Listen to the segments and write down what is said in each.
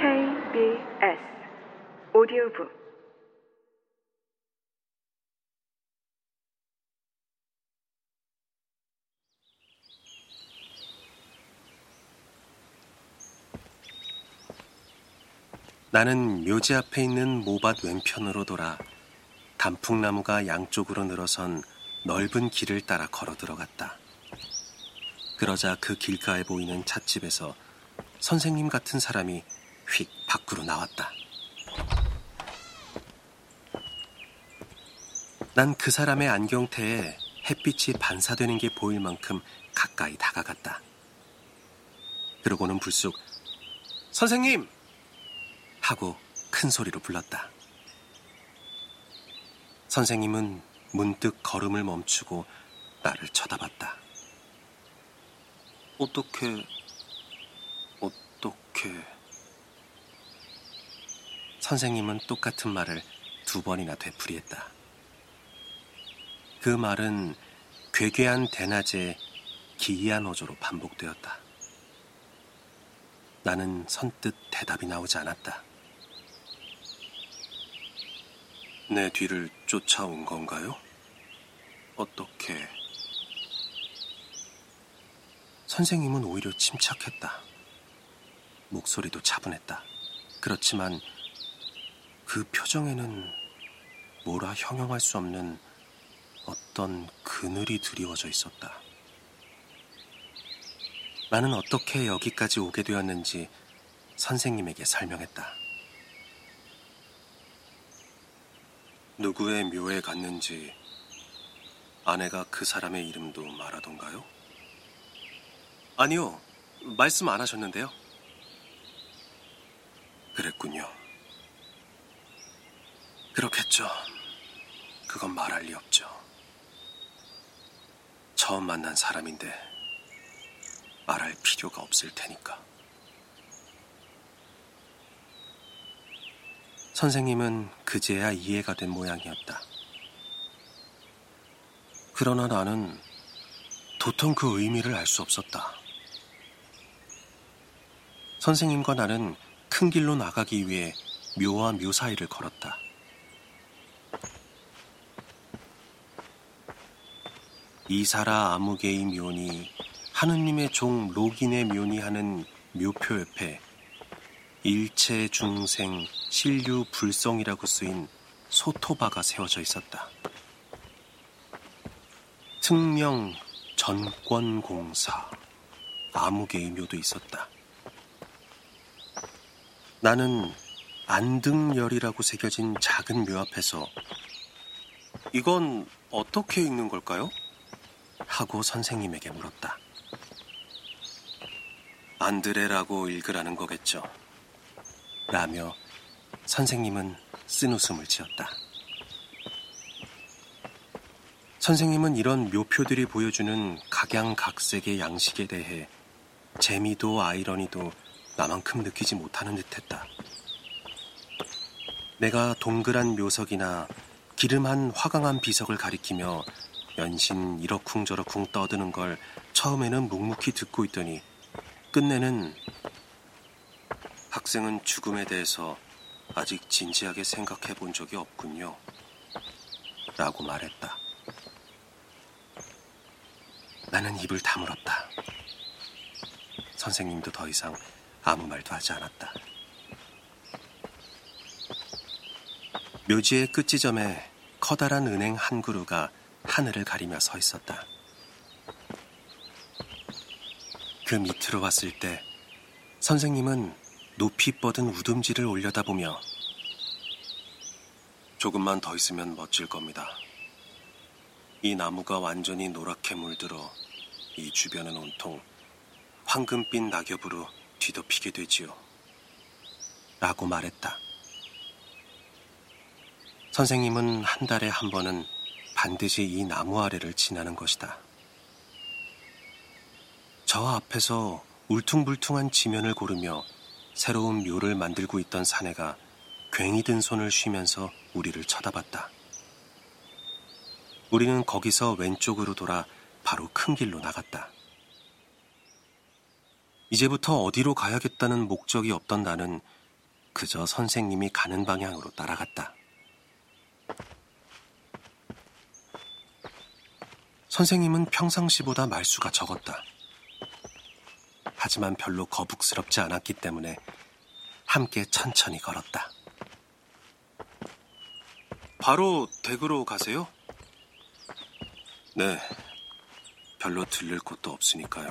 KBS 오디오북 나는 묘지 앞에 있는 모밭 왼편으로 돌아 단풍나무가 양쪽으로 늘어선 넓은 길을 따라 걸어 들어갔다. 그러자 그 길가에 보이는 찻집에서 선생님 같은 사람이 휙 밖으로 나왔다. 난 그 사람의 안경테에 햇빛이 반사되는 게 보일 만큼 가까이 다가갔다. 그러고는 불쑥 선생님! 하고 큰 소리로 불렀다. 선생님은 문득 걸음을 멈추고 나를 쳐다봤다. 어떻게, 어떻게. 선생님은 똑같은 말을 두 번이나 되풀이했다. 그 말은 괴괴한 대낮에 기이한 어조로 반복되었다. 나는 선뜻 대답이 나오지 않았다. 내 뒤를 쫓아온 건가요? 어떻게? 선생님은 오히려 침착했다. 목소리도 차분했다. 그렇지만 그 표정에는 뭐라 형용할 수 없는 어떤 그늘이 드리워져 있었다. 나는 어떻게 여기까지 오게 되었는지 선생님에게 설명했다. 누구의 묘에 갔는지 아내가 그 사람의 이름도 말하던가요? 아니요, 말씀 안 하셨는데요. 그랬군요. 그렇겠죠. 그건 말할 리 없죠. 처음 만난 사람인데 말할 필요가 없을 테니까. 선생님은 그제야 이해가 된 모양이었다. 그러나 나는 도통 그 의미를 알 수 없었다. 선생님과 나는 큰 길로 나가기 위해 묘와 묘 사이를 걸었다. 이사라 아무개의 묘니 하느님의 종 로긴의 묘니 하는 묘표 옆에 일체 중생 신류 불성이라고 쓰인 소토바가 세워져 있었다. 특명 전권공사 아무개의 묘도 있었다. 나는 안등열이라고 새겨진 작은 묘 앞에서 이건 어떻게 읽는 걸까요? 하고 선생님에게 물었다. 안드레라고 읽으라는 거겠죠. 라며 선생님은 쓴 웃음을 지었다. 선생님은 이런 묘표들이 보여주는 각양각색의 양식에 대해 재미도 아이러니도 나만큼 느끼지 못하는 듯했다. 내가 동그란 묘석이나 기름한 화강한 비석을 가리키며 연신 이러쿵저러쿵 떠드는 걸 처음에는 묵묵히 듣고 있더니 끝내는 학생은 죽음에 대해서 아직 진지하게 생각해 본 적이 없군요. 라고 말했다. 나는 입을 다물었다. 선생님도 더 이상 아무 말도 하지 않았다. 묘지의 끝지점에 커다란 은행 한 그루가 하늘을 가리며 서 있었다. 그 밑으로 왔을 때 선생님은 높이 뻗은 우듬지를 올려다보며 조금만 더 있으면 멋질 겁니다. 이 나무가 완전히 노랗게 물들어 이 주변은 온통 황금빛 낙엽으로 뒤덮이게 되지요. 라고 말했다. 선생님은 한 달에 한 번은 반드시 이 나무 아래를 지나는 것이다. 저 앞에서 울퉁불퉁한 지면을 고르며 새로운 묘를 만들고 있던 사내가 괭이 든 손을 쉬면서 우리를 쳐다봤다. 우리는 거기서 왼쪽으로 돌아 바로 큰 길로 나갔다. 이제부터 어디로 가야겠다는 목적이 없던 나는 그저 선생님이 가는 방향으로 따라갔다. 선생님은 평상시보다 말수가 적었다. 하지만 별로 거북스럽지 않았기 때문에 함께 천천히 걸었다. 바로 댁으로 가세요? 네. 별로 들릴 곳도 없으니까요.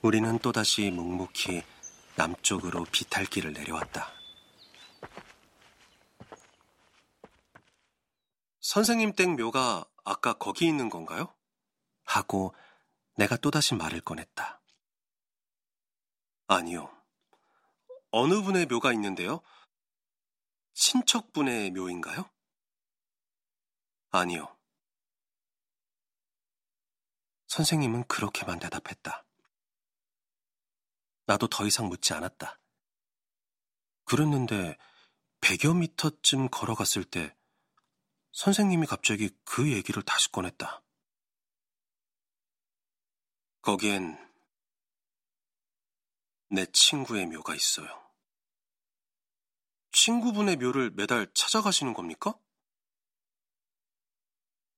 우리는 또다시 묵묵히 남쪽으로 비탈길을 내려왔다. 선생님 댁 묘가 아까 거기 있는 건가요? 하고 내가 또다시 말을 꺼냈다. 아니요. 어느 분의 묘가 있는데요? 친척분의 묘인가요? 아니요. 선생님은 그렇게만 대답했다. 나도 더 이상 묻지 않았다. 그랬는데 100여 미터쯤 걸어갔을 때 선생님이 갑자기 그 얘기를 다시 꺼냈다. 거기엔 내 친구의 묘가 있어요. 친구분의 묘를 매달 찾아가시는 겁니까?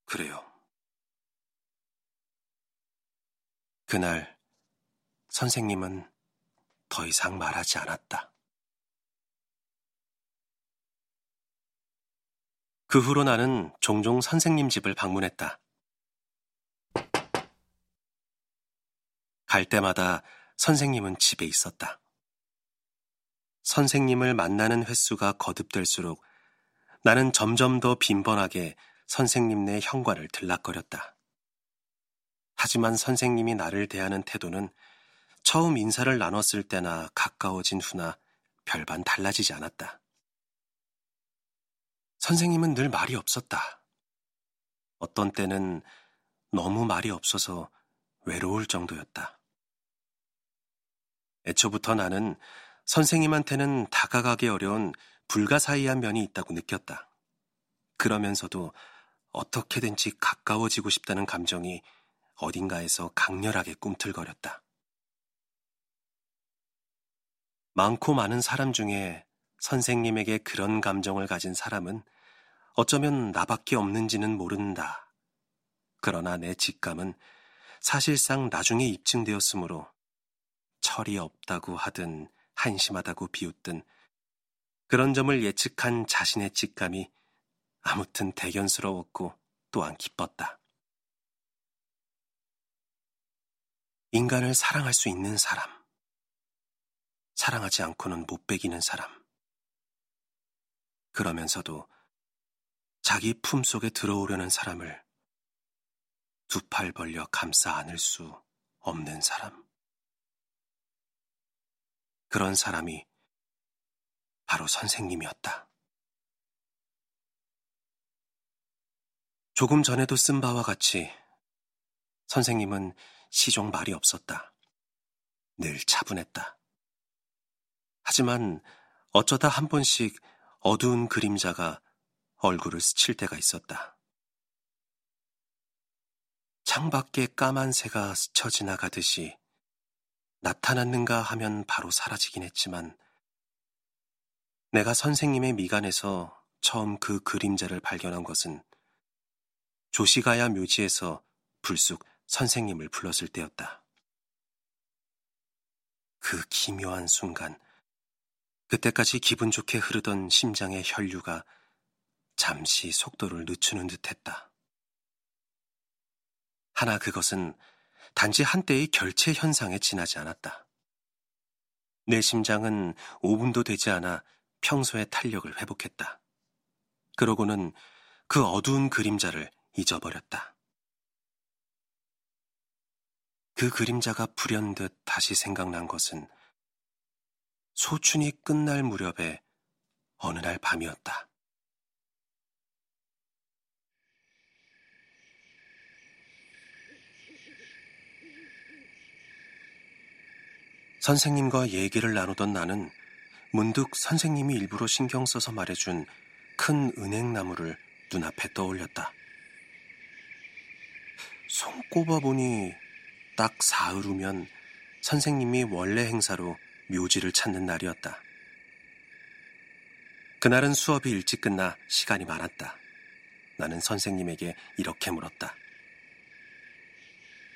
그래요. 그날 선생님은 더 이상 말하지 않았다. 그 후로 나는 종종 선생님 집을 방문했다. 갈 때마다 선생님은 집에 있었다. 선생님을 만나는 횟수가 거듭될수록 나는 점점 더 빈번하게 선생님네 현관을 들락거렸다. 하지만 선생님이 나를 대하는 태도는 처음 인사를 나눴을 때나 가까워진 후나 별반 달라지지 않았다. 선생님은 늘 말이 없었다. 어떤 때는 너무 말이 없어서 외로울 정도였다. 애초부터 나는 선생님한테는 다가가기 어려운 불가사의한 면이 있다고 느꼈다. 그러면서도 어떻게든지 가까워지고 싶다는 감정이 어딘가에서 강렬하게 꿈틀거렸다. 많고 많은 사람 중에 선생님에게 그런 감정을 가진 사람은 어쩌면 나밖에 없는지는 모른다. 그러나 내 직감은 사실상 나중에 입증되었으므로 철이 없다고 하든 한심하다고 비웃든 그런 점을 예측한 자신의 직감이 아무튼 대견스러웠고 또한 기뻤다. 인간을 사랑할 수 있는 사람. 사랑하지 않고는 못 베기는 사람. 그러면서도 자기 품 속에 들어오려는 사람을 두 팔 벌려 감싸 안을 수 없는 사람. 그런 사람이 바로 선생님이었다. 조금 전에도 쓴 바와 같이 선생님은 시종 말이 없었다. 늘 차분했다. 하지만 어쩌다 한 번씩 어두운 그림자가 얼굴을 스칠 때가 있었다. 창밖에 까만 새가 스쳐 지나가듯이 나타났는가 하면 바로 사라지긴 했지만 내가 선생님의 미간에서 처음 그 그림자를 발견한 것은 조시가야 묘지에서 불쑥 선생님을 불렀을 때였다. 그 기묘한 순간, 그때까지 기분 좋게 흐르던 심장의 혈류가 잠시 속도를 늦추는 듯 했다. 하나 그것은 단지 한때의 결체 현상에 지나지 않았다. 내 심장은 5분도 되지 않아 평소의 탄력을 회복했다. 그러고는 그 어두운 그림자를 잊어버렸다. 그 그림자가 불현듯 다시 생각난 것은 소춘이 끝날 무렵에 어느 날 밤이었다. 선생님과 얘기를 나누던 나는 문득 선생님이 일부러 신경 써서 말해준 큰 은행나무를 눈앞에 떠올렸다. 손꼽아 보니 딱 사흘 후면 선생님이 원래 행사로 묘지를 찾는 날이었다. 그날은 수업이 일찍 끝나 시간이 많았다. 나는 선생님에게 이렇게 물었다.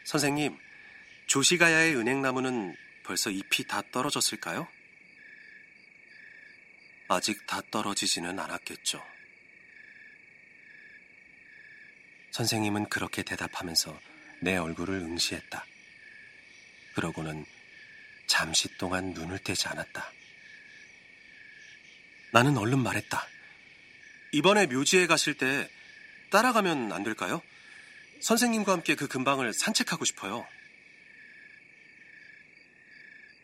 선생님, 조시가야의 은행나무는 벌써 잎이 다 떨어졌을까요? 아직 다 떨어지지는 않았겠죠. 선생님은 그렇게 대답하면서 내 얼굴을 응시했다. 그러고는 잠시 동안 눈을 떼지 않았다. 나는 얼른 말했다. 이번에 묘지에 가실 때 따라가면 안 될까요? 선생님과 함께 그 근방을 산책하고 싶어요.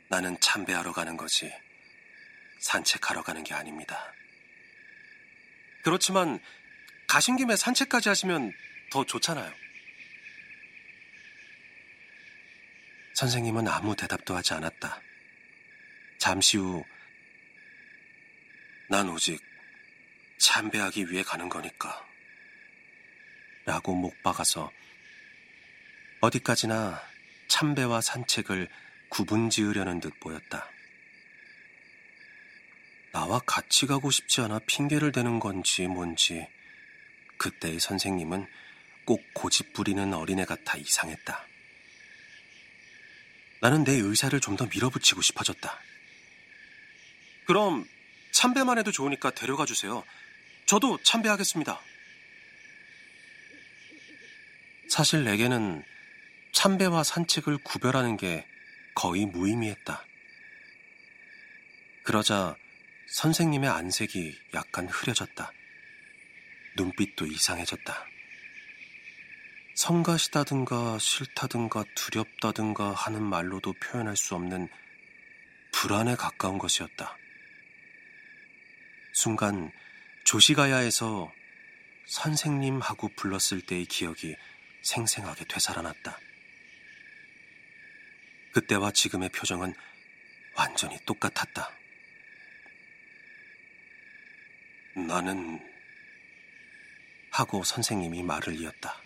나는 참배하러 가는 거지. 산책하러 가는 게 아닙니다. 그렇지만 가신 김에 산책까지 하시면 더 좋잖아요. 선생님은 아무 대답도 하지 않았다. 잠시 후, 난 오직 참배하기 위해 가는 거니까. 라고 목 박아서 어디까지나 참배와 산책을 구분 지으려는 듯 보였다. 나와 같이 가고 싶지 않아 핑계를 대는 건지 뭔지 그때의 선생님은 꼭 고집 부리는 어린애 같아 이상했다. 나는 내 의사를 좀 더 밀어붙이고 싶어졌다. 그럼 참배만 해도 좋으니까 데려가 주세요. 저도 참배하겠습니다. 사실 내게는 참배와 산책을 구별하는 게 거의 무의미했다. 그러자 선생님의 안색이 약간 흐려졌다. 눈빛도 이상해졌다. 성가시다든가 싫다든가 두렵다든가 하는 말로도 표현할 수 없는 불안에 가까운 것이었다. 순간 조시가야에서 선생님 하고 불렀을 때의 기억이 생생하게 되살아났다. 그때와 지금의 표정은 완전히 똑같았다. 나는 하고 선생님이 말을 이었다.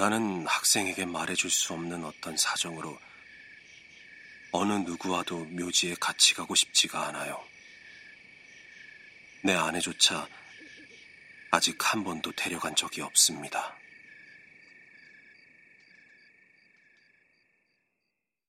나는 학생에게 말해줄 수 없는 어떤 사정으로 어느 누구와도 묘지에 같이 가고 싶지가 않아요. 내 아내조차 아직 한 번도 데려간 적이 없습니다.